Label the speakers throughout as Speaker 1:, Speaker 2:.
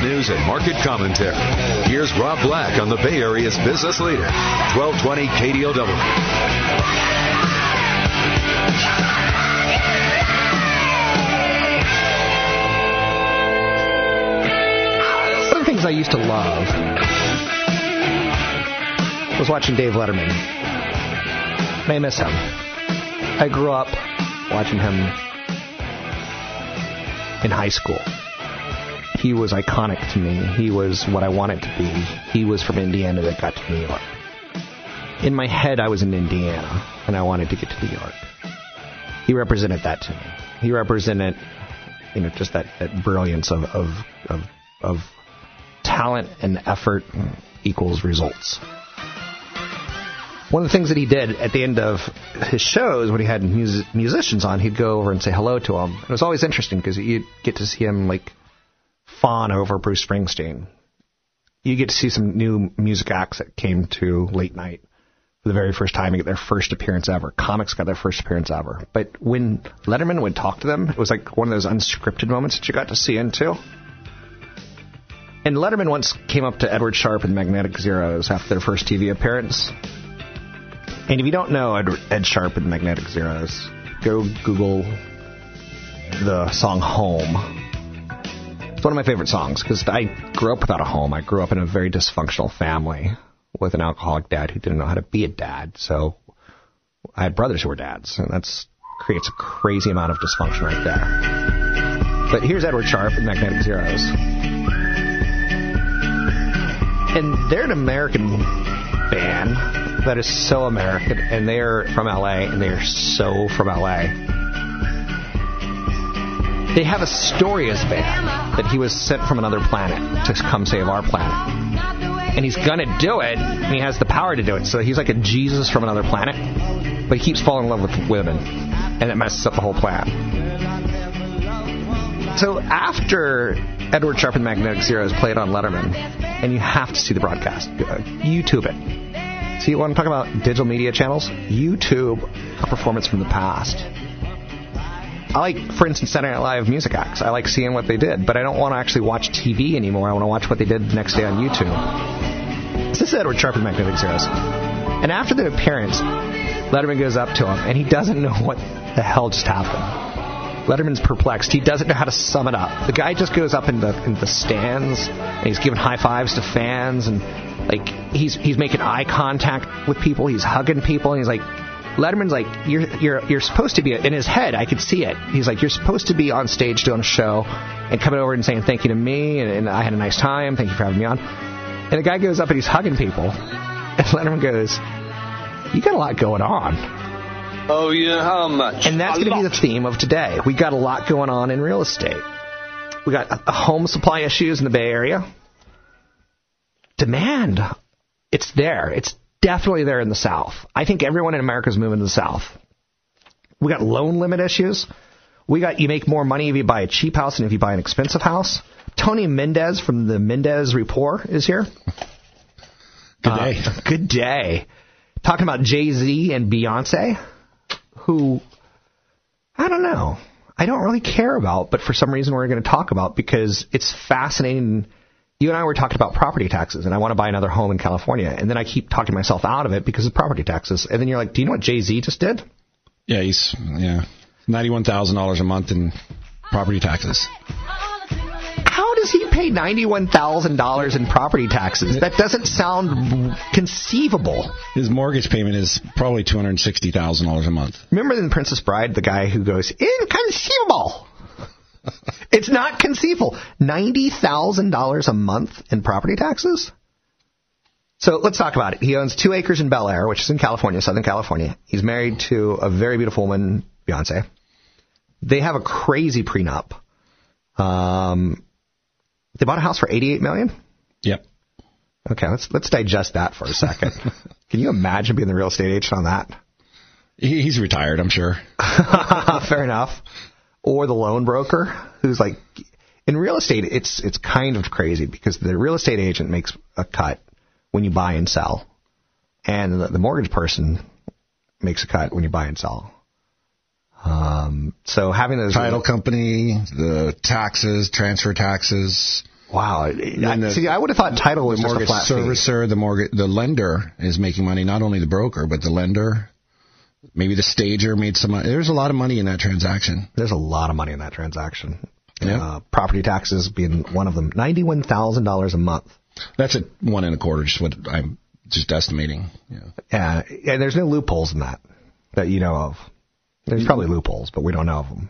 Speaker 1: news and market commentary. Here's Rob Black on the Bay Area's business leader, 1220 KDOW.
Speaker 2: One of the things I used to love was watching Dave Letterman. I miss him. I grew up watching him in high school. He was iconic to me. He was what I wanted to be. He was from Indiana that got to New York. In my head, I was in Indiana, and I wanted to get to New York. He represented that to me. He represented, you know, just that, that brilliance of, of, of, of talent and effort equals results. One of the things that he did at the end of his shows when he had mus- musicians on, he'd go over and say hello to them. It was always interesting because you'd get to see him like fawn over Bruce Springsteen. You get to see some new music acts that came to late night for the very first time and get their first appearance ever. Comics got their first appearance ever. But when Letterman would talk to them, it was like one of those unscripted moments that you got to see into. And Letterman once came up to Edward Sharpe and Magnetic Zeros after their first TV appearance. And if you don't know Ed, Ed Sharpe and Magnetic Zeros, go Google the song Home. It's one of my favorite songs because I grew up without a home. I grew up in a very dysfunctional family with an alcoholic dad who didn't know how to be a dad. So I had brothers who were dads, and that creates a crazy amount of dysfunction right there. But here's Edward Sharpe and Magnetic Zeros. And they're an American band that is so American, and they're from LA, and they are so from LA. They have a story as a band that he was sent from another planet to come save our planet. And he's gonna do it, and he has the power to do it. So he's like a Jesus from another planet, but he keeps falling in love with women, and it messes up the whole plan. So after Edward Sharpe and Magnetic Zeros played on Letterman, and you have to see the broadcast, uh, YouTube it. See what I'm talking about? Digital media channels? YouTube a performance from the past. I like, for instance, Saturday Night Live music acts. I like seeing what they did, but I don't want to actually watch TV anymore. I want to watch what they did the next day on YouTube. This is Edward Sharpe and Magnetic Zeros. And after the appearance, Letterman goes up to him, and he doesn't know what the hell just happened. Letterman's perplexed. He doesn't know how to sum it up. The guy just goes up in the in the stands and he's giving high fives to fans and like he's he's making eye contact with people. He's hugging people and he's like Letterman's like you're you're you're supposed to be in his head. I could see it. He's like you're supposed to be on stage doing a show and coming over and saying thank you to me and, and I had a nice time. Thank you for having me on. And the guy goes up and he's hugging people and Letterman goes, "You got a lot going on."
Speaker 3: Oh, yeah, how much?
Speaker 2: And that's going to be the theme of today. We got a lot going on in real estate. We got home supply issues in the Bay Area. Demand, it's there. It's definitely there in the South. I think everyone in America is moving to the South. We got loan limit issues. We got you make more money if you buy a cheap house than if you buy an expensive house. Tony Mendez from the Mendez Report is here.
Speaker 4: Good day.
Speaker 2: Uh, good day. Talking about Jay Z and Beyonce who I don't know. I I don't really care about, but for some reason we're going to talk about because it's fascinating. You and I were talking about property taxes, and I want to buy another home in California, and then I keep talking myself out of it because of property taxes. And then you're like, "Do you know what Jay Z just did?"
Speaker 4: Yeah, he's yeah, ninety-one thousand dollars a month in property taxes.
Speaker 2: How does he pay ninety-one thousand dollars in property taxes? That doesn't sound conceivable.
Speaker 4: His mortgage payment is probably two hundred sixty thousand dollars a month.
Speaker 2: Remember in Princess Bride, the guy who goes inconceivable. it's not conceivable. Ninety thousand dollars a month in property taxes. So let's talk about it. He owns two acres in Bel Air, which is in California, Southern California. He's married to a very beautiful woman, Beyonce. They have a crazy prenup. Um, they bought a house for eighty-eight million.
Speaker 4: Yep.
Speaker 2: Okay, let's let's digest that for a second. Can you imagine being the real estate agent on that?
Speaker 4: He's retired, I'm sure.
Speaker 2: Fair enough. Or the loan broker who's like, in real estate, it's it's kind of crazy because the real estate agent makes a cut when you buy and sell, and the, the mortgage person makes a cut when you buy and sell. Um, so having those
Speaker 4: Title company, the taxes, transfer taxes.
Speaker 2: wow, I,
Speaker 4: the-
Speaker 2: see, I would have thought title was
Speaker 4: the
Speaker 2: just a
Speaker 4: mortgage
Speaker 2: flat fee.
Speaker 4: servicer, the mortgage, the lender is making money. Not only the broker, but the lender. Maybe the stager made some. money. There's a lot of money in that transaction.
Speaker 2: There's a lot of money in that transaction.
Speaker 4: Yeah.
Speaker 2: Uh, property taxes being one of them. Ninety-one thousand dollars a month.
Speaker 4: That's at one and a quarter. Just what I'm just estimating. Yeah.
Speaker 2: Yeah, and there's no loopholes in that that you know of. There's probably loopholes, but we don't know of them.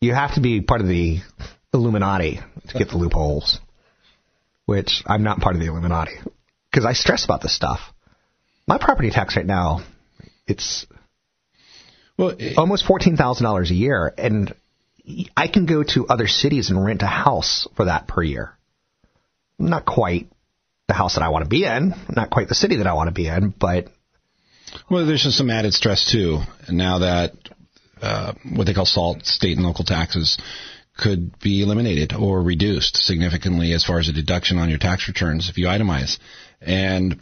Speaker 2: You have to be part of the Illuminati to get the loopholes, which I'm not part of the Illuminati because I stress about this stuff. My property tax right now, it's
Speaker 4: Well, it-
Speaker 2: almost fourteen thousand dollars a year, and I can go to other cities and rent a house for that per year. Not quite the house that I want to be in, not quite the city that I want to be in, but
Speaker 4: Well, there's just some added stress too. Now that uh, what they call SALT, state and local taxes, could be eliminated or reduced significantly as far as a deduction on your tax returns if you itemize, and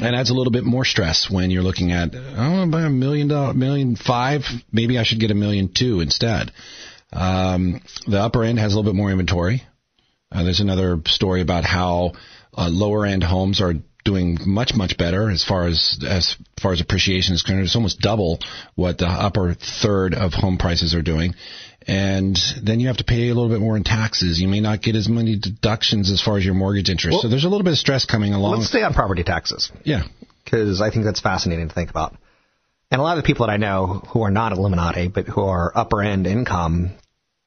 Speaker 4: and adds a little bit more stress when you're looking at oh, buy a million dollar, million five, maybe I should get a million two instead. Um, the upper end has a little bit more inventory. Uh, there's another story about how uh, lower end homes are doing much much better as far as as far as appreciation is concerned. It's almost double what the upper third of home prices are doing. And then you have to pay a little bit more in taxes. You may not get as many deductions as far as your mortgage interest. so there's a little bit of stress coming along.
Speaker 2: let's stay on property taxes.
Speaker 4: yeah.
Speaker 2: because I think that's fascinating to think about. And a lot of the people that I know who are not Illuminati, but who are upper end income,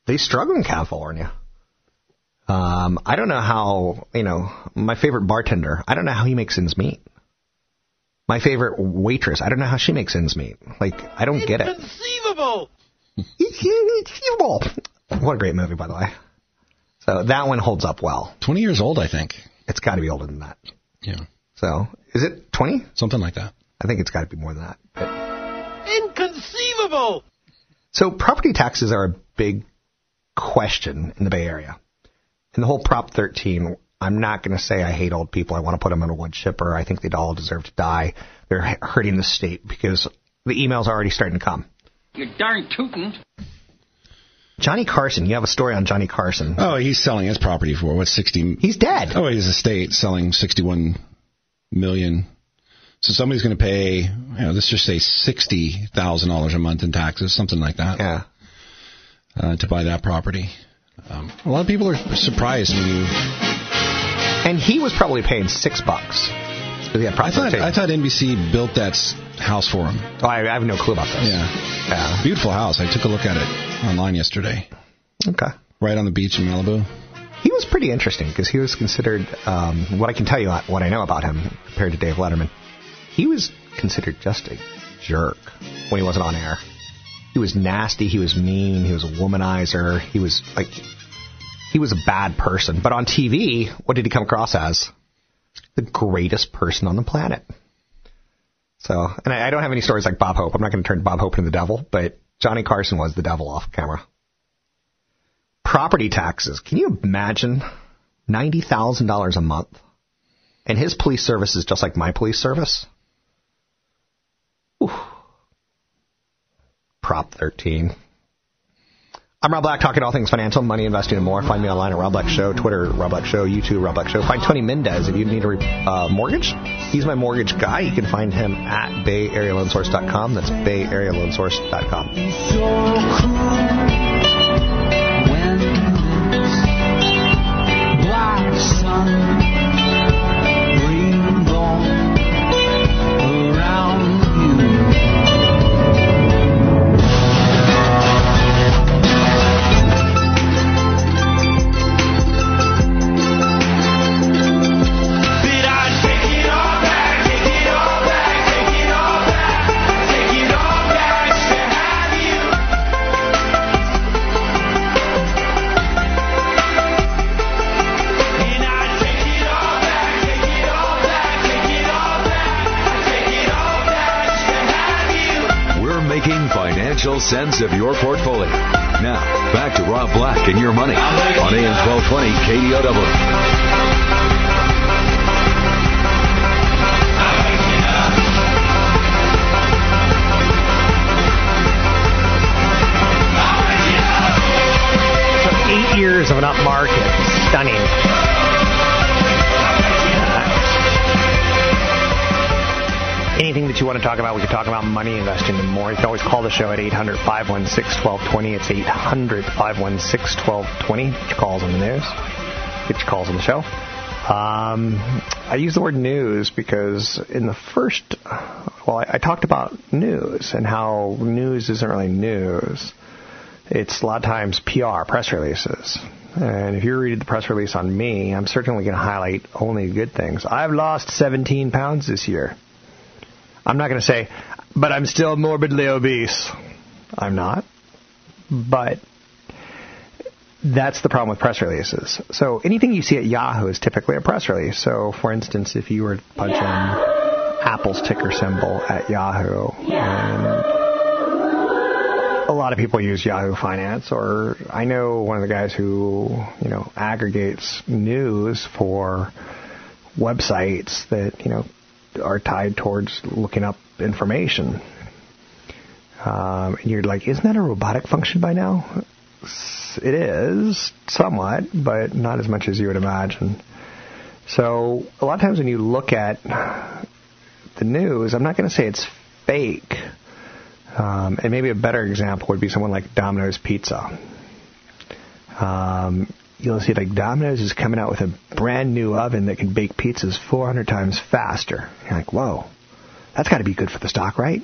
Speaker 2: they struggle in California. Um, I don't know how, you know, my favorite bartender, I don't know how he makes ends meet. My favorite waitress, I don't know how she makes ends meet. Like, I don't get it.
Speaker 3: Inconceivable!
Speaker 2: Inconceivable. What a great movie, by the way. So that one holds up well.
Speaker 4: 20 years old, I think.
Speaker 2: It's got to be older than that.
Speaker 4: Yeah.
Speaker 2: So, is it 20?
Speaker 4: Something like that.
Speaker 2: I think it's got to be more than that. But
Speaker 3: Inconceivable!
Speaker 2: So property taxes are a big question in the Bay Area. And the whole Prop 13, I'm not going to say I hate old people. I want to put them in a wood chipper. I think they'd all deserve to die. They're hurting the state because the emails are already starting to come.
Speaker 3: You darn tootin'.
Speaker 2: Johnny Carson, you have a story on Johnny Carson.
Speaker 4: Oh, he's selling his property for what, 60?
Speaker 2: He's dead.
Speaker 4: Oh, his estate selling 61 million. So somebody's going to pay, you know, let's just say $60,000 a month in taxes, something like that,
Speaker 2: Yeah.
Speaker 4: uh, to buy that property. Um, a lot of people are surprised when you.
Speaker 2: And he was probably paying six bucks. Had
Speaker 4: I thought I thought NBC built that house for him.
Speaker 2: oh, I, I have no clue about this.
Speaker 4: Yeah,
Speaker 2: Yeah.
Speaker 4: beautiful house. I took a look at it online yesterday,
Speaker 2: Okay.
Speaker 4: right on the beach in Malibu.
Speaker 2: He was pretty interesting because he was considered, um, what I can tell you, what I know about him compared to Dave Letterman, he was considered just a jerk when he wasn't on air. He was nasty, he was mean, he was a womanizer, he was like, he was a bad person. But on TV, what did he come across as? The greatest person on the planet. So, and I, I don't have any stories like Bob Hope. I'm not going to turn Bob Hope into the devil, but Johnny Carson was the devil off camera property taxes. Can you imagine ninety thousand dollars a month? And his police service is just like my police service. Oof. Prop thirteen. I'm Rob Black, talking all things financial, money, investing, and more. Find me online at Rob Black Show, Twitter, Rob Black Show, YouTube, Rob Black Show. Find Tony Mendez if you need a uh, mortgage. He's my mortgage guy. You can find him at BayAreaLoanSource.com. That's BayAreaLoanSource.com.
Speaker 1: financial sense of your portfolio. Now, back to Rob Black and your money on AM 1220 KDOW.
Speaker 2: Years of an up market. Stunning. That you want to talk about, we can talk about money investing and more. You can always call the show at 800 516 1220. It's 800 516 1220. Get your calls on the news, get your calls on the show. Um, I use the word news because in the first, well, I, I talked about news and how news isn't really news. It's a lot of times PR, press releases. And if you read the press release on me, I'm certainly going to highlight only good things. I've lost 17 pounds this year. I'm not going to say, but I'm still morbidly obese. I'm not. But that's the problem with press releases. So anything you see at Yahoo is typically a press release. So, for instance, if you were punching punch Apple's ticker symbol at Yahoo, and a lot of people use Yahoo Finance, or I know one of the guys who you know aggregates news for websites that you know are tied towards looking up information. Um, and you're like, isn't that a robotic function by now? It is, somewhat, but not as much as you would imagine. So, a lot of times when you look at the news, I'm not going to say it's fake. Um, and maybe a better example would be someone like Domino's Pizza. Um, you'll see like Domino's is coming out with a brand new oven that can bake pizzas 400 times faster. You're like, whoa, that's got to be good for the stock, right?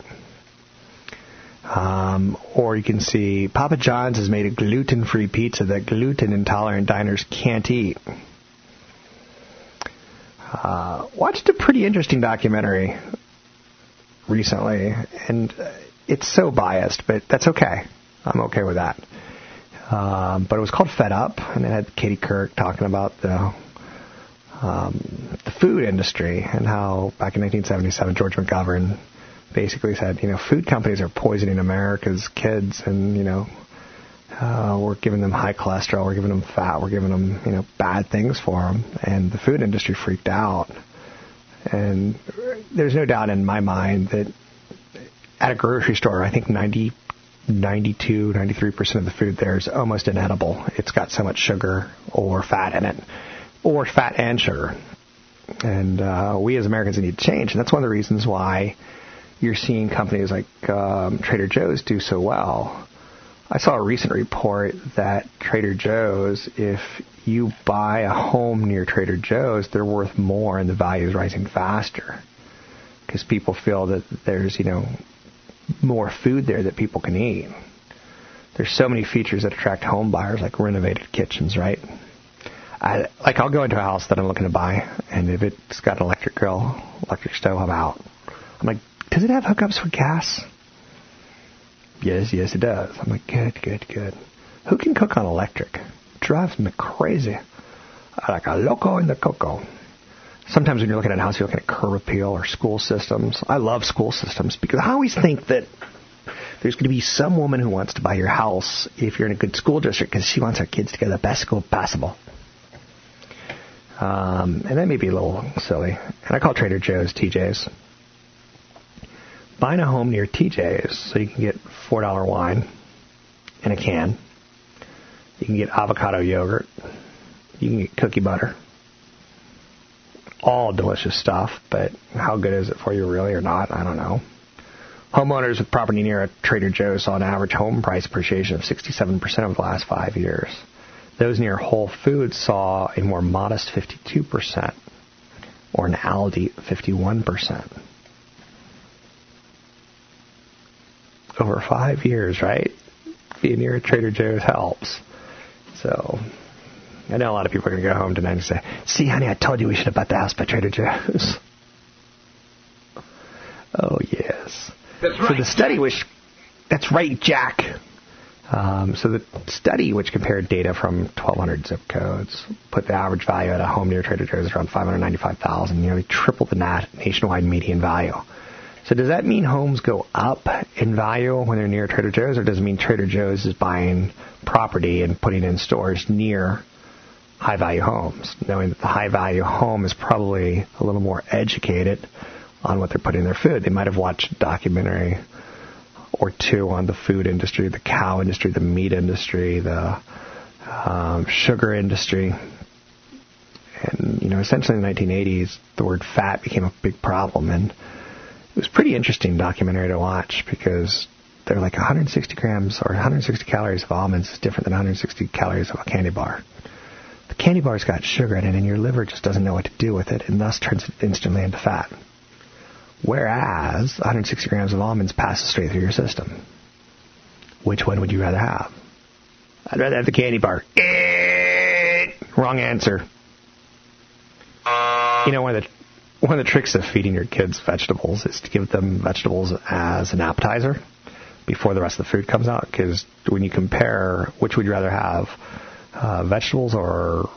Speaker 2: Um, or you can see Papa John's has made a gluten-free pizza that gluten-intolerant diners can't eat. Uh, watched a pretty interesting documentary recently, and it's so biased, but that's okay. I'm okay with that. Um, but it was called Fed Up, and it had Katie Couric talking about the um, the food industry and how back in 1977 George McGovern basically said, you know, food companies are poisoning America's kids, and you know, uh, we're giving them high cholesterol, we're giving them fat, we're giving them you know bad things for them, and the food industry freaked out. And there's no doubt in my mind that at a grocery store, I think 90 92, 93% of the food there is almost inedible. It's got so much sugar or fat in it, or fat and sugar. And uh, we as Americans need to change. And that's one of the reasons why you're seeing companies like um, Trader Joe's do so well. I saw a recent report that Trader Joe's, if you buy a home near Trader Joe's, they're worth more and the value is rising faster. Because people feel that there's, you know, more food there that people can eat. There's so many features that attract home buyers, like renovated kitchens, right? I, like I'll go into a house that I'm looking to buy, and if it's got an electric grill, electric stove, I'm out. I'm like, does it have hookups for gas? Yes, yes, it does. I'm like, good, good, good. Who can cook on electric? drives me crazy. Like a loco in the coco. Sometimes when you're looking at house, you're looking at curb appeal or school systems. I love school systems because I always think that there's going to be some woman who wants to buy your house if you're in a good school district because she wants her kids to go to the best school possible. Um, and that may be a little silly. And I call Trader Joe's TJ's. Buying a home near TJ's so you can get $4 wine in a can You can get avocado yogurt. You can get cookie butter. All delicious stuff, but how good is it for you really or not? I don't know. Homeowners with property near a Trader Joe's saw an average home price appreciation of 67% over the last five years. Those near Whole Foods saw a more modest 52%, or an Aldi 51%. Over five years, right? Being near a Trader Joe's helps. So, I know a lot of people are going to go home tonight and say, See, honey, I told you we should have bought the house by Trader Joe's. oh, yes.
Speaker 3: That's right.
Speaker 2: So the study was, that's right, Jack. Um, so the study, which compared data from 1,200 zip codes, put the average value at a home near Trader Joe's around 595,000, nearly triple the nat- nationwide median value. So does that mean homes go up in value when they're near Trader Joe's, or does it mean Trader Joe's is buying property and putting in stores near high value homes, knowing that the high value home is probably a little more educated on what they're putting in their food. They might have watched a documentary or two on the food industry, the cow industry, the meat industry, the um, sugar industry. And, you know, essentially in the 1980s, the word fat became a big problem. And it was pretty interesting documentary to watch because they're like 160 grams or 160 calories of almonds is different than 160 calories of a candy bar. The candy bar's got sugar in it, and your liver just doesn't know what to do with it, and thus turns it instantly into fat. Whereas 160 grams of almonds passes straight through your system. Which one would you rather have? I'd rather have the candy bar. Eh, Wrong answer. You know, one of the one of the tricks of feeding your kids vegetables is to give them vegetables as an appetizer before the rest of the food comes out. Because when you compare, which would you rather have, uh, vegetables or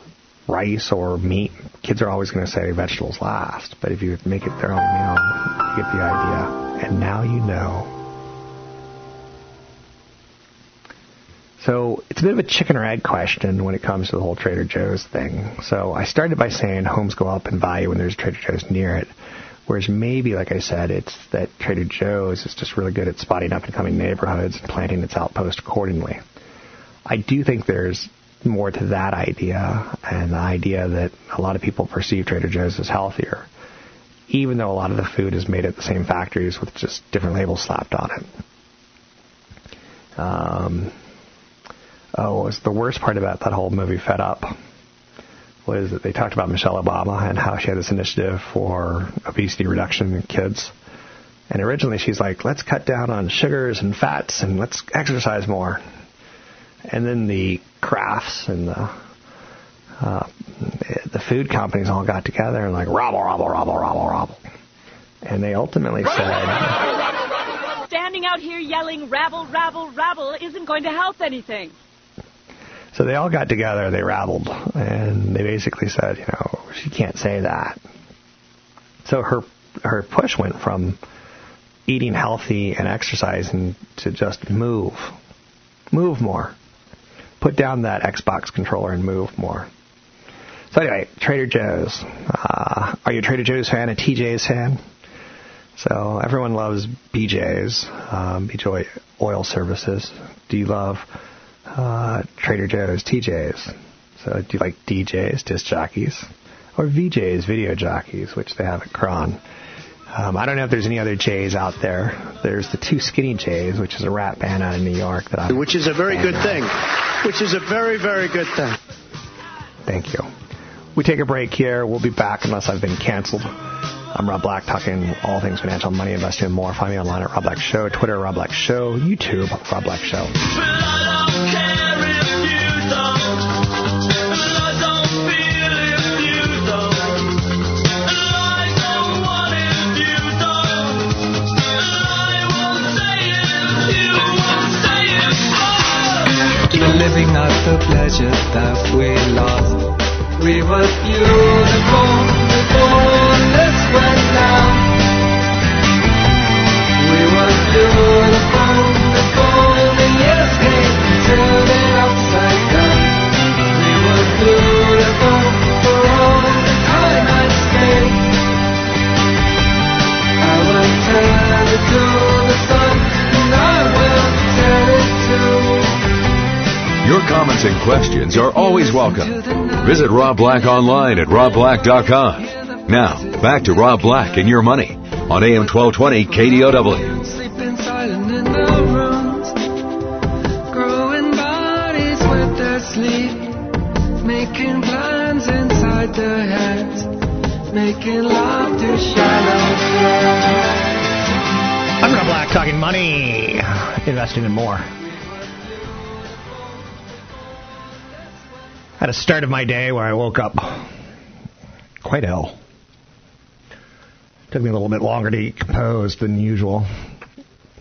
Speaker 2: rice or meat? Kids are always going to say vegetables last. But if you make it their own meal, you get the idea. And now you know. So it's a bit of a chicken or egg question when it comes to the whole Trader Joe's thing. So I started by saying homes go up in value when there's Trader Joe's near it. Whereas maybe, like I said, it's that Trader Joe's is just really good at spotting up and coming neighborhoods and planting its outpost accordingly. I do think there's more to that idea and the idea that a lot of people perceive Trader Joe's as healthier, even though a lot of the food is made at the same factories with just different labels slapped on it. Um, oh, the worst part about that whole movie, Fed Up, was that they talked about Michelle Obama and how she had this initiative for obesity reduction in kids. And originally she's like, let's cut down on sugars and fats and let's exercise more. And then the Krafts and the uh, the food companies all got together and like robble, robble, robble, robble, robble. And they ultimately said,
Speaker 5: Standing out here yelling rabble, rabble, rabble isn't going to help anything.
Speaker 2: So they all got together, they rabbled, and they basically said, you know, she can't say that. So her her push went from eating healthy and exercising to just move, move more, put down that Xbox controller and move more. So anyway, Trader Joe's. Uh, are you a Trader Joe's fan? A TJ's fan? So everyone loves BJ's, um, BJ Oil Services. Do you love uh, Trader Joe's, TJ's. So do you like DJs, disc jockeys, or VJs, video jockeys, which they have at KRON? Um, I don't know if there's any other J's out there. There's the Two Skinny J's, which is a rap band out of New York that I.
Speaker 6: Which is a very good thing. Which is a very, very good thing.
Speaker 2: Thank you. We take a break here. We'll be back unless I've been canceled. I'm Rob Black, talking all things financial, money, investing, and more. Find me online at Rob Black Show, Twitter, Rob Black Show, YouTube, Rob Black Show.
Speaker 7: Living out the pleasures that we lost. We were beautiful before this went down. We were beautiful
Speaker 1: Your comments Comments and questions are always welcome. Visit Rob Black online at robblack.com. Now, back to Rob Black and your money on AM 1220 KDOW.
Speaker 7: Sleeping silent in the rooms, growing bodies with their sleep, making plans inside their heads, making love to shallow
Speaker 2: I'm Rob Black talking money, investing, and more. Had a start of my day where I woke up quite ill. Took me a little bit longer to decompose than usual.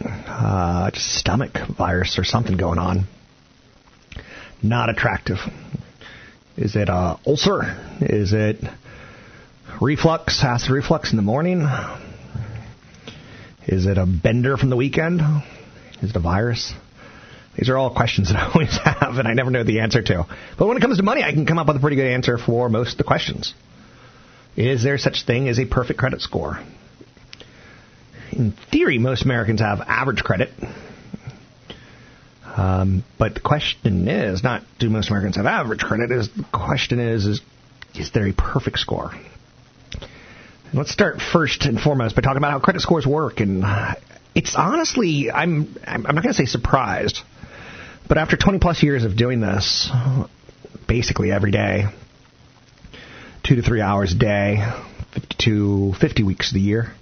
Speaker 2: Uh, just stomach virus or something going on. Not attractive. Is it uh, ulcer? Is it reflux, acid reflux in the morning? Is it a bender from the weekend? Is it a virus? These are all questions that I always have and I never know the answer to. But when it comes to money, I can come up with a pretty good answer for most of the questions. Is there such thing as a perfect credit score? In theory, most Americans have average credit. Um, but the question is not do most Americans have average credit? Is the question is is is there a perfect score? Let's start first and foremost by talking about how credit scores work. And it's honestly, I'm, I'm not going to say surprised, but after 20 plus years of doing this, basically every day, two to three hours a day, 52, 50 weeks of the year.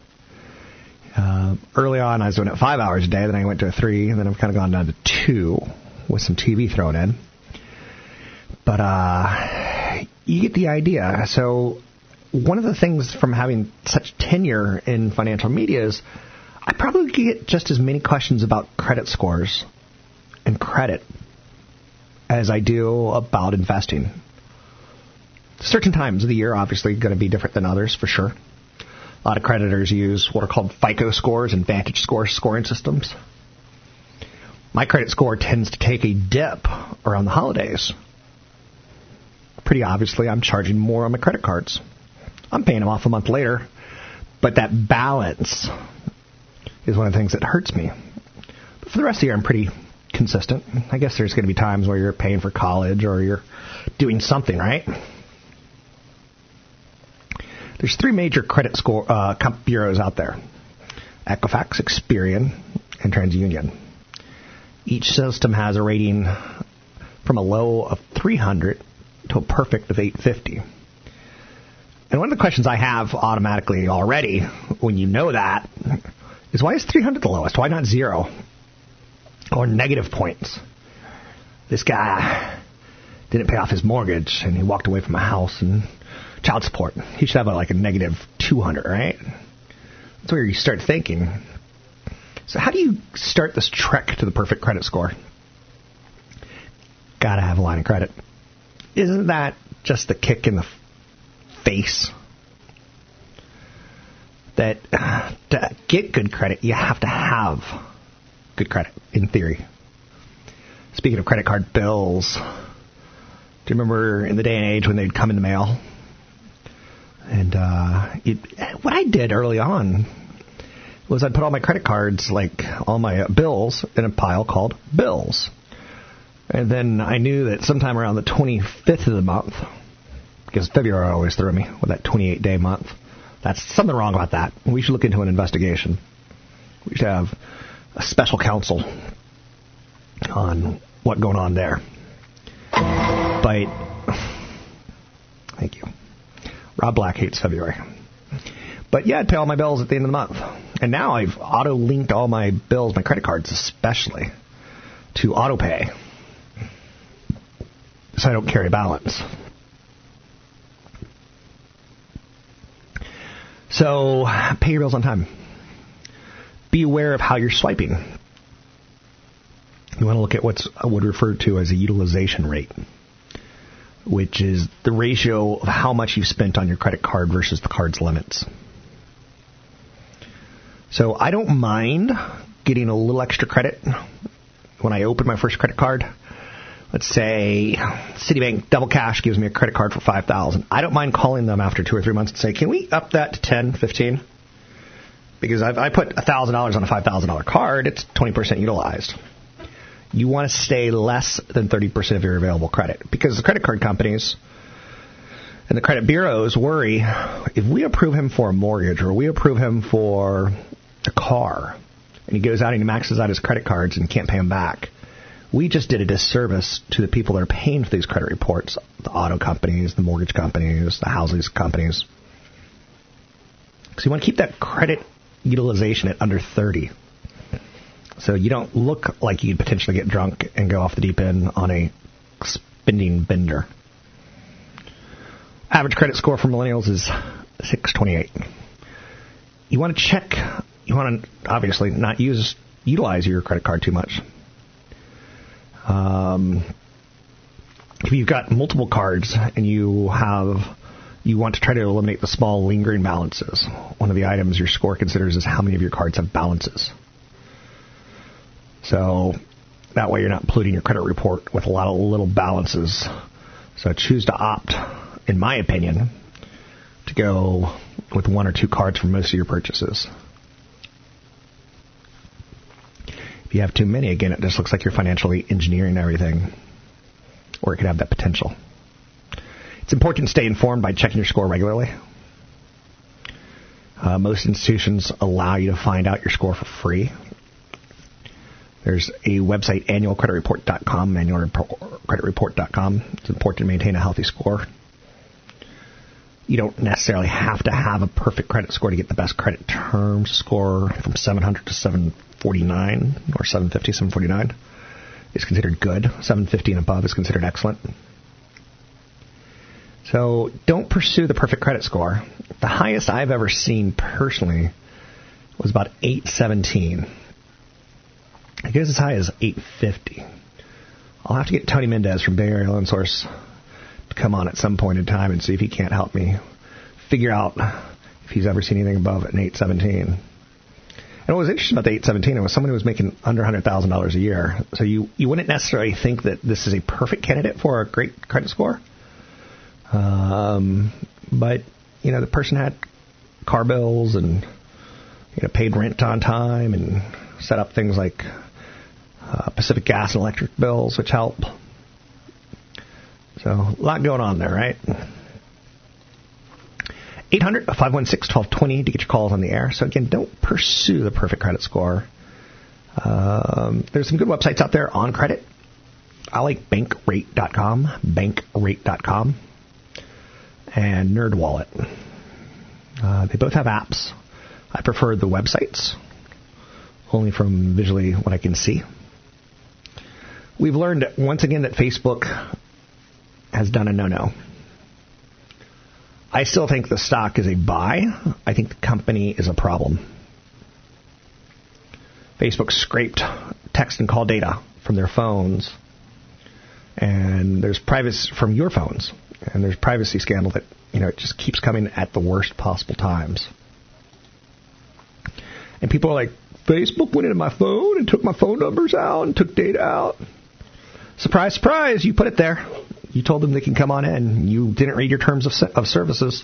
Speaker 2: Uh, early on, I was doing it five hours a day. Then I went to a three, and then I've kind of gone down to two with some TV thrown in. But uh, you get the idea. So one of the things from having such tenure in financial media is I probably get just as many questions about credit scores and credit as I do about investing. Certain times of the year, obviously, going to be different than others for sure. A lot of creditors use what are called FICO scores and Vantage score scoring systems. My credit score tends to take a dip around the holidays. Pretty obviously, I'm charging more on my credit cards. I'm paying them off a month later, but that balance is one of the things that hurts me. But for the rest of the year, I'm pretty consistent. I guess there's going to be times where you're paying for college or you're doing something, right? There's three major credit score uh, bureaus out there: Equifax, Experian, and TransUnion. Each system has a rating from a low of 300 to a perfect of 850. And one of the questions I have automatically already when you know that is why is 300 the lowest? Why not zero? Or negative points? This guy didn't pay off his mortgage and he walked away from a house and child support. He should have like a negative 200, right? That's where you start thinking. So, how do you start this trek to the perfect credit score? Gotta have a line of credit. Isn't that just the kick in the face? That uh, to get good credit, you have to have good credit, in theory. Speaking of credit card bills, do you remember in the day and age when they'd come in the mail? And uh, it, what I did early on was I'd put all my credit cards, like all my bills, in a pile called bills. And then I knew that sometime around the 25th of the month, because February always threw me with that 28 day month, that's something wrong about that. We should look into an investigation. We should have a special counsel on what going on there. But thank you. Rob Black hates February. But yeah, I'd pay all my bills at the end of the month. And now I've auto linked all my bills, my credit cards especially, to auto pay. So I don't carry a balance. So pay your bills on time. Be aware of how you're swiping. You want to look at what's I would refer to as a utilization rate, which is the ratio of how much you've spent on your credit card versus the card's limits. So I don't mind getting a little extra credit when I open my first credit card. Let's say Citibank Double Cash gives me a credit card for 5000 I don't mind calling them after two or three months and say, can we up that to 10 15 Because I've, I put $1,000 on a $5,000 card, it's 20% utilized. You want to stay less than 30% of your available credit because the credit card companies and the credit bureaus worry if we approve him for a mortgage or we approve him for a car and he goes out and he maxes out his credit cards and can't pay them back, we just did a disservice to the people that are paying for these credit reports the auto companies, the mortgage companies, the housing companies. So you want to keep that credit utilization at under 30. So you don't look like you'd potentially get drunk and go off the deep end on a spending bender. Average credit score for millennials is 628. You want to check, you want to obviously not use utilize your credit card too much. Um, if you've got multiple cards and you have you want to try to eliminate the small lingering balances. One of the items your score considers is how many of your cards have balances. So that way you're not polluting your credit report with a lot of little balances. So choose to opt, in my opinion, to go with one or two cards for most of your purchases. If you have too many, again, it just looks like you're financially engineering everything, or it could have that potential. It's important to stay informed by checking your score regularly. Uh, most institutions allow you to find out your score for free. There's a website, annualcreditreport.com, annualcreditreport.com. It's important to maintain a healthy score. You don't necessarily have to have a perfect credit score to get the best credit terms score from 700 to 749 or 750, 749 is considered good. 750 and above is considered excellent. So don't pursue the perfect credit score. The highest I've ever seen personally was about 817. It goes as high as 850. I'll have to get Tony Mendez from Bay Area Loan Source to come on at some point in time and see if he can't help me figure out if he's ever seen anything above an 817. And what was interesting about the 817 was someone who was making under $100,000 a year. So you, you wouldn't necessarily think that this is a perfect candidate for a great credit score. Um, but you know, the person had car bills and you know paid rent on time and set up things like uh, Pacific Gas and electric bills, which help. So a lot going on there, right? 800 516 1220 to get your calls on the air. So again, don't pursue the perfect credit score. Um, there's some good websites out there on credit. I like bankrate.com, bankrate.com, and NerdWallet. Uh, they both have apps. I prefer the websites, only from visually what I can see. We've learned once again that Facebook has done a no-no. I still think the stock is a buy. I think the company is a problem. Facebook scraped text and call data from their phones, and there's privacy from your phones, and there's a privacy scandal that you know it just keeps coming at the worst possible times. And people are like, Facebook went into my phone and took my phone numbers out and took data out. Surprise, surprise! You put it there. You told them they can come on in. You didn't read your terms of, of services.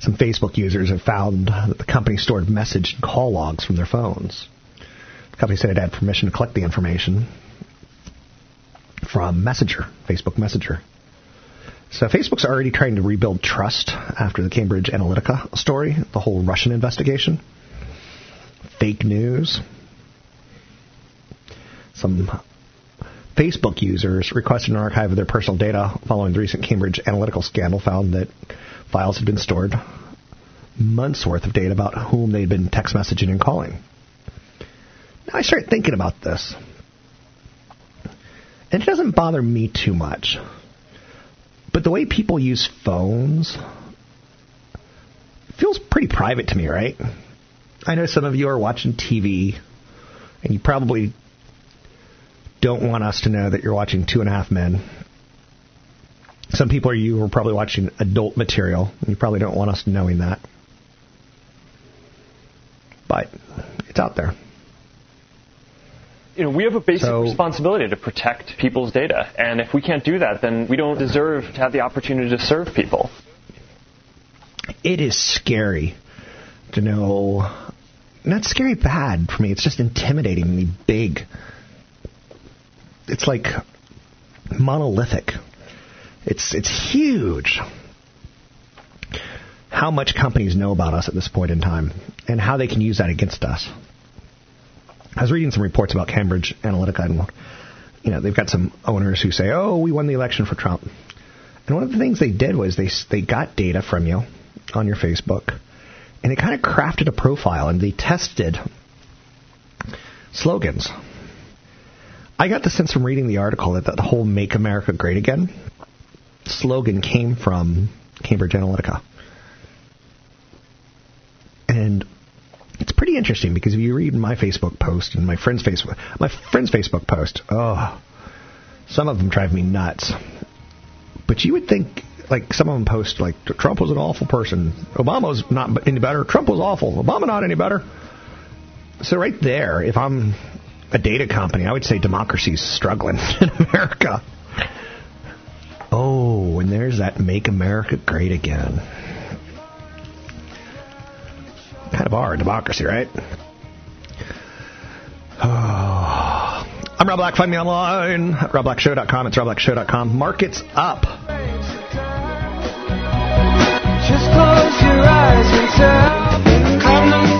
Speaker 2: Some Facebook users have found that the company stored message and call logs from their phones. Company said it had permission to collect the information from Messenger, Facebook Messenger. So Facebook's already trying to rebuild trust after the Cambridge Analytica story, the whole Russian investigation. Fake news. Some Facebook users requested an archive of their personal data following the recent Cambridge Analytica scandal found that files had been stored months worth of data about whom they'd been text messaging and calling. Now I start thinking about this. And it doesn't bother me too much. But the way people use phones feels pretty private to me, right? I know some of you are watching TV, and you probably don't want us to know that you're watching Two and a Half Men. Some people are you are probably watching adult material, and you probably don't want us knowing that. But it's out there.
Speaker 8: You know, we have a basic
Speaker 2: So-
Speaker 8: responsibility to protect people's data, and if we can't do that, then we don't deserve to have the opportunity to serve people.
Speaker 2: It is scary to know. Not scary bad for me. It's just intimidatingly big. It's like monolithic. It's it's huge. How much companies know about us at this point in time, and how they can use that against us. I was reading some reports about Cambridge Analytica, and you know they've got some owners who say, "Oh, we won the election for Trump." And one of the things they did was they they got data from you on your Facebook, and they kind of crafted a profile and they tested slogans. I got the sense from reading the article that the whole "Make America Great Again" slogan came from Cambridge Analytica, and it's pretty interesting because if you read my Facebook post and my friend's Facebook, my friend's Facebook post, oh, some of them drive me nuts. But you would think, like, some of them post, like, Trump was an awful person. Obama was not any better. Trump was awful. Obama not any better. So right there, if I'm a data company, I would say democracy's struggling in America. Oh, and there's that Make America Great Again. Kind of our democracy, right? Oh. I'm Rob Black. Find me online at robblackshow.com. It's robblackshow.com. Markets up.
Speaker 7: Just close your eyes and tell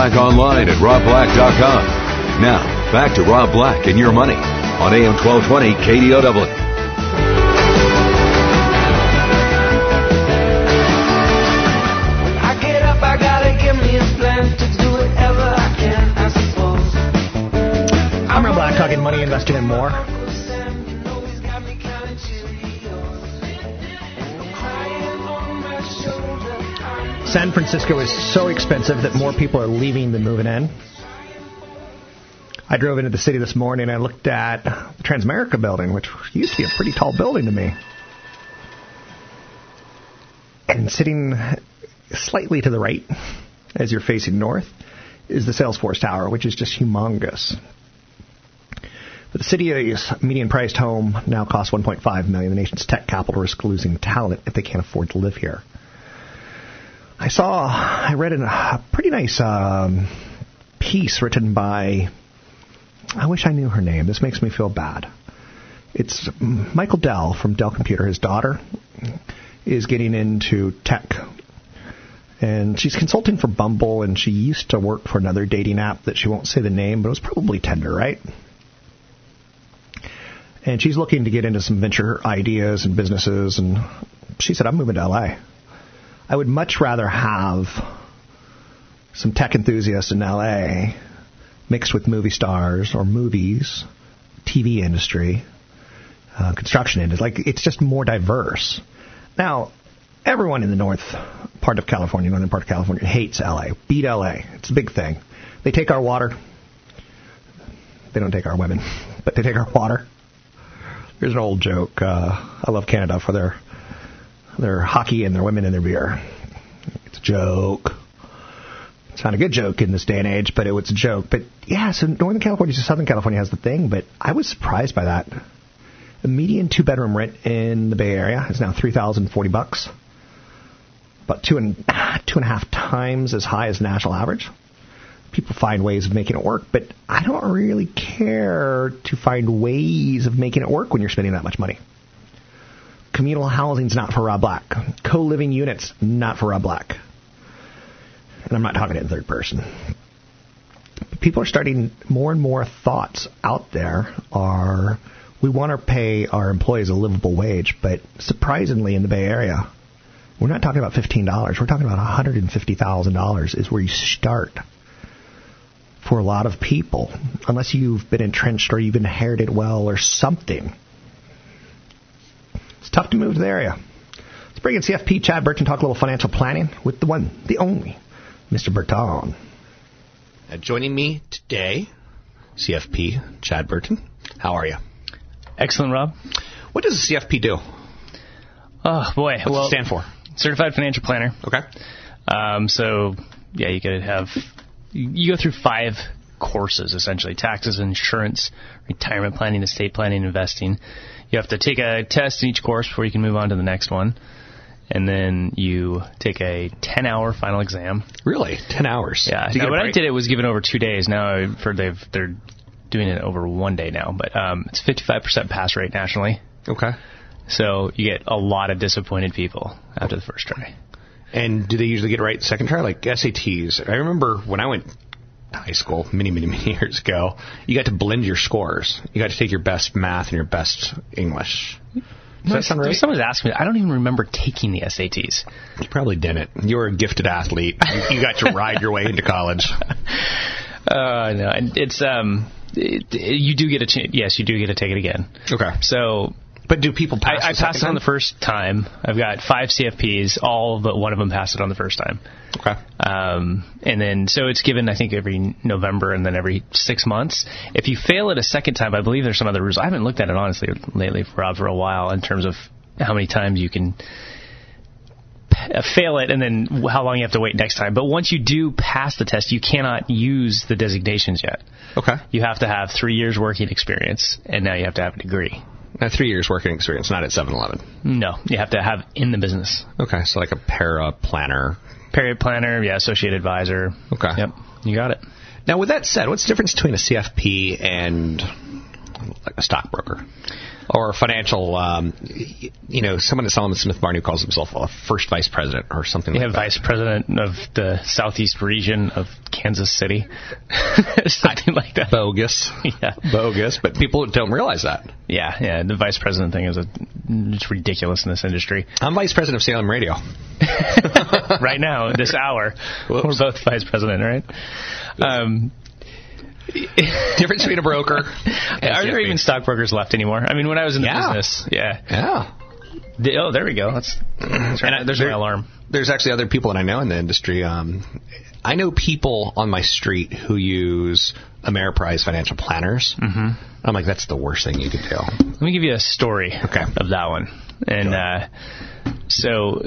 Speaker 1: Black online at robblack.com. Now, back to Rob Black and your money on AM 1220 KDOW.
Speaker 7: I get up, I gotta give me a plan to do whatever I can, I suppose.
Speaker 2: I'm Rob Black, talking money, investing, and more. San Francisco is so expensive that more people are leaving than moving in. I drove into the city this morning and I looked at the Transamerica building, which used to be a pretty tall building to me. And sitting slightly to the right, as you're facing north, is the Salesforce Tower, which is just humongous. But the city's median priced home now costs 1.5 million. The nation's tech capital risks losing talent if they can't afford to live here. I saw, I read a pretty nice um, piece written by, I wish I knew her name. This makes me feel bad. It's Michael Dell from Dell Computer. His daughter is getting into tech. And she's consulting for Bumble, and she used to work for another dating app that she won't say the name, but it was probably Tinder, right? And she's looking to get into some venture ideas and businesses, and she said, I'm moving to LA. I would much rather have some tech enthusiasts in LA mixed with movie stars or movies, TV industry, uh, construction industry. Like it's just more diverse. Now, everyone in the north part of California, northern part of California, hates LA. Beat LA. It's a big thing. They take our water. They don't take our women, but they take our water. Here's an old joke. Uh, I love Canada for their their hockey and their women and their beer. It's a joke. It's not a good joke in this day and age, but it was a joke. But yeah, so Northern California, to Southern California has the thing, but I was surprised by that. The median two bedroom rent in the Bay Area is now three thousand forty bucks, about two and two and a half times as high as national average. People find ways of making it work, but I don't really care to find ways of making it work when you're spending that much money. Communal housing's not for Rob Black. Co-living units, not for Rob Black. And I'm not talking in third person. People are starting more and more thoughts out there are we want to pay our employees a livable wage, but surprisingly in the Bay Area, we're not talking about $15. We're talking about $150,000 is where you start for a lot of people, unless you've been entrenched or you've inherited well or something. It's tough to move to the area. Let's bring in CFP Chad Burton, talk a little financial planning with the one, the only, Mr. Burton.
Speaker 9: Uh, joining me today
Speaker 2: CFP, Chad Burton. How are you?
Speaker 9: Excellent, Rob.
Speaker 2: What does a CFP do?
Speaker 9: Oh boy,
Speaker 2: What's
Speaker 9: well,
Speaker 2: it stand for?
Speaker 9: Certified Financial Planner.
Speaker 2: Okay.
Speaker 9: Um, so yeah, you could have you go through five courses essentially: taxes, insurance, retirement planning, estate planning, investing. You have to take a test in each course before you can move on to the next one, and then you take a ten-hour final exam.
Speaker 2: Really, ten hours?
Speaker 9: Yeah. Now, when I did it was given over two days. Now I've heard they've they're doing it over one day now, but um, it's fifty-five percent pass rate nationally.
Speaker 2: Okay.
Speaker 9: So you get a lot of disappointed people after the first try.
Speaker 2: And do they usually get it right the second try? Like SATs. I remember when I went high school many, many, many years ago, you got to blend your scores. You got to take your best math and your best English. Does that sound right?
Speaker 9: Someone's asked me. I don't even remember taking the SATs.
Speaker 2: You probably didn't. You were a gifted athlete. You, you got to ride your way into college.
Speaker 9: Uh, no, and it's um, it- you do get a chance. Yes, you do get to take it again.
Speaker 2: Okay.
Speaker 9: So,
Speaker 2: but do people pass?
Speaker 9: I, I passed it on
Speaker 2: time?
Speaker 9: the first time. I've got five CFPs. All but one of them passed it on the first time.
Speaker 2: Okay.
Speaker 9: Um, and then so it's given I think every November and then every six months. If you fail it a second time, I believe there's some other rules. I haven't looked at it honestly lately, Rob, for a while in terms of how many times you can uh, fail it and then how long you have to wait next time. But once you do pass the test, you cannot use the designations yet.
Speaker 2: Okay.
Speaker 9: You have to have three years working experience, and now you have to have a degree.
Speaker 2: Now, three years working experience, not at 7-Eleven.
Speaker 9: No, you have to have in the business.
Speaker 2: Okay, so like a para planner.
Speaker 9: Period planner, yeah, associate advisor.
Speaker 2: Okay.
Speaker 9: Yep, you got it.
Speaker 2: Now, with that said, what's the difference between a CFP and like a stockbroker? Or financial, um, you know, someone at Salomon Smith Barney who calls himself a first vice president or something
Speaker 9: You
Speaker 2: like
Speaker 9: vice president of the southeast region of Kansas City, something like that.
Speaker 2: Bogus.
Speaker 9: Yeah,
Speaker 2: Bogus, but people don't realize that.
Speaker 9: yeah, yeah. The vice president thing is a, it's ridiculous in this industry.
Speaker 2: I'm vice president of Salem Radio.
Speaker 9: right now, this hour, we're both vice president, right? Um,
Speaker 2: Difference between a broker.
Speaker 9: Are there
Speaker 2: CFP.
Speaker 9: even stockbrokers left anymore? I mean, when I was in the
Speaker 2: Yeah.
Speaker 9: business, yeah.
Speaker 2: Yeah.
Speaker 9: The- oh, there we go. That's, that's right.
Speaker 2: And I-
Speaker 9: There's
Speaker 2: there-
Speaker 9: my alarm.
Speaker 2: There's actually other people that I know in the industry. Um, I know people on my street who use Ameriprise financial planners. Mm-hmm. I'm like, that's the worst thing you could do.
Speaker 9: Let me give you a story
Speaker 2: Okay.
Speaker 9: of that one. And uh, so,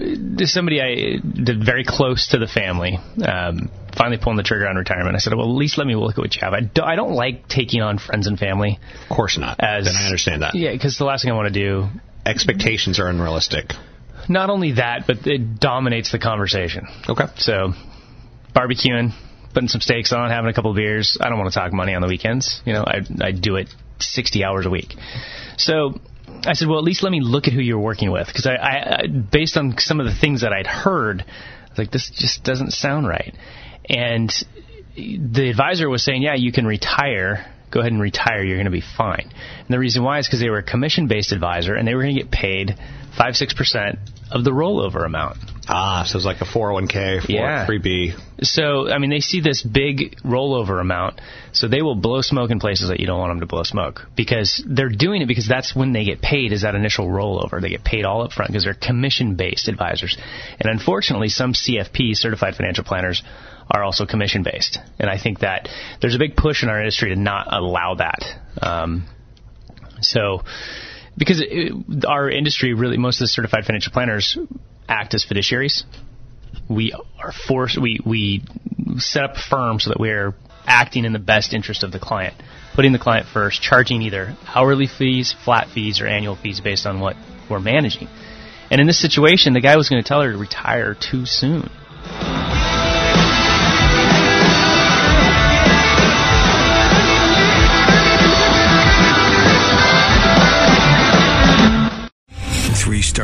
Speaker 9: somebody I did very close to the family. Um, finally pulling the trigger on retirement. I said, "Well, at least let me look at what you have." I, do, I don't like taking on friends and family.
Speaker 2: Of course not.
Speaker 9: As
Speaker 2: then I understand that.
Speaker 9: Yeah, because the last thing I want to do.
Speaker 2: Expectations are unrealistic.
Speaker 9: Not only that, but it dominates the conversation.
Speaker 2: Okay.
Speaker 9: So, barbecuing, putting some steaks on, having a couple of beers. I don't want to talk money on the weekends. You know, I I do it 60 hours a week. So I said, well, at least let me look at who you're working with, because I, I, I, based on some of the things that I'd heard, I like, this just doesn't sound right. And the advisor was saying, yeah, you can retire. Go ahead and retire. You're going to be fine. And the reason why is because they were a commission-based advisor, and they were going to get paid five, six percent of the rollover amount.
Speaker 2: Ah, so it's like a 401k, 4,
Speaker 9: Yeah.
Speaker 2: 3B.
Speaker 9: So, I mean, they see this big rollover amount, so they will blow smoke in places that you don't want them to blow smoke because they're doing it because that's when they get paid is that initial rollover. They get paid all up front because they're commission-based advisors. And unfortunately, some CFP, certified financial planners, are also commission-based. And I think that there's a big push in our industry to not allow that. Um, so, because it, our industry really, most of the certified financial planners act as fiduciaries. We are forced, we, we set up a firm so that we're acting in the best interest of the client, putting the client first, charging either hourly fees, flat fees, or annual fees based on what we're managing. And in this situation, the guy was going to tell her to retire too soon.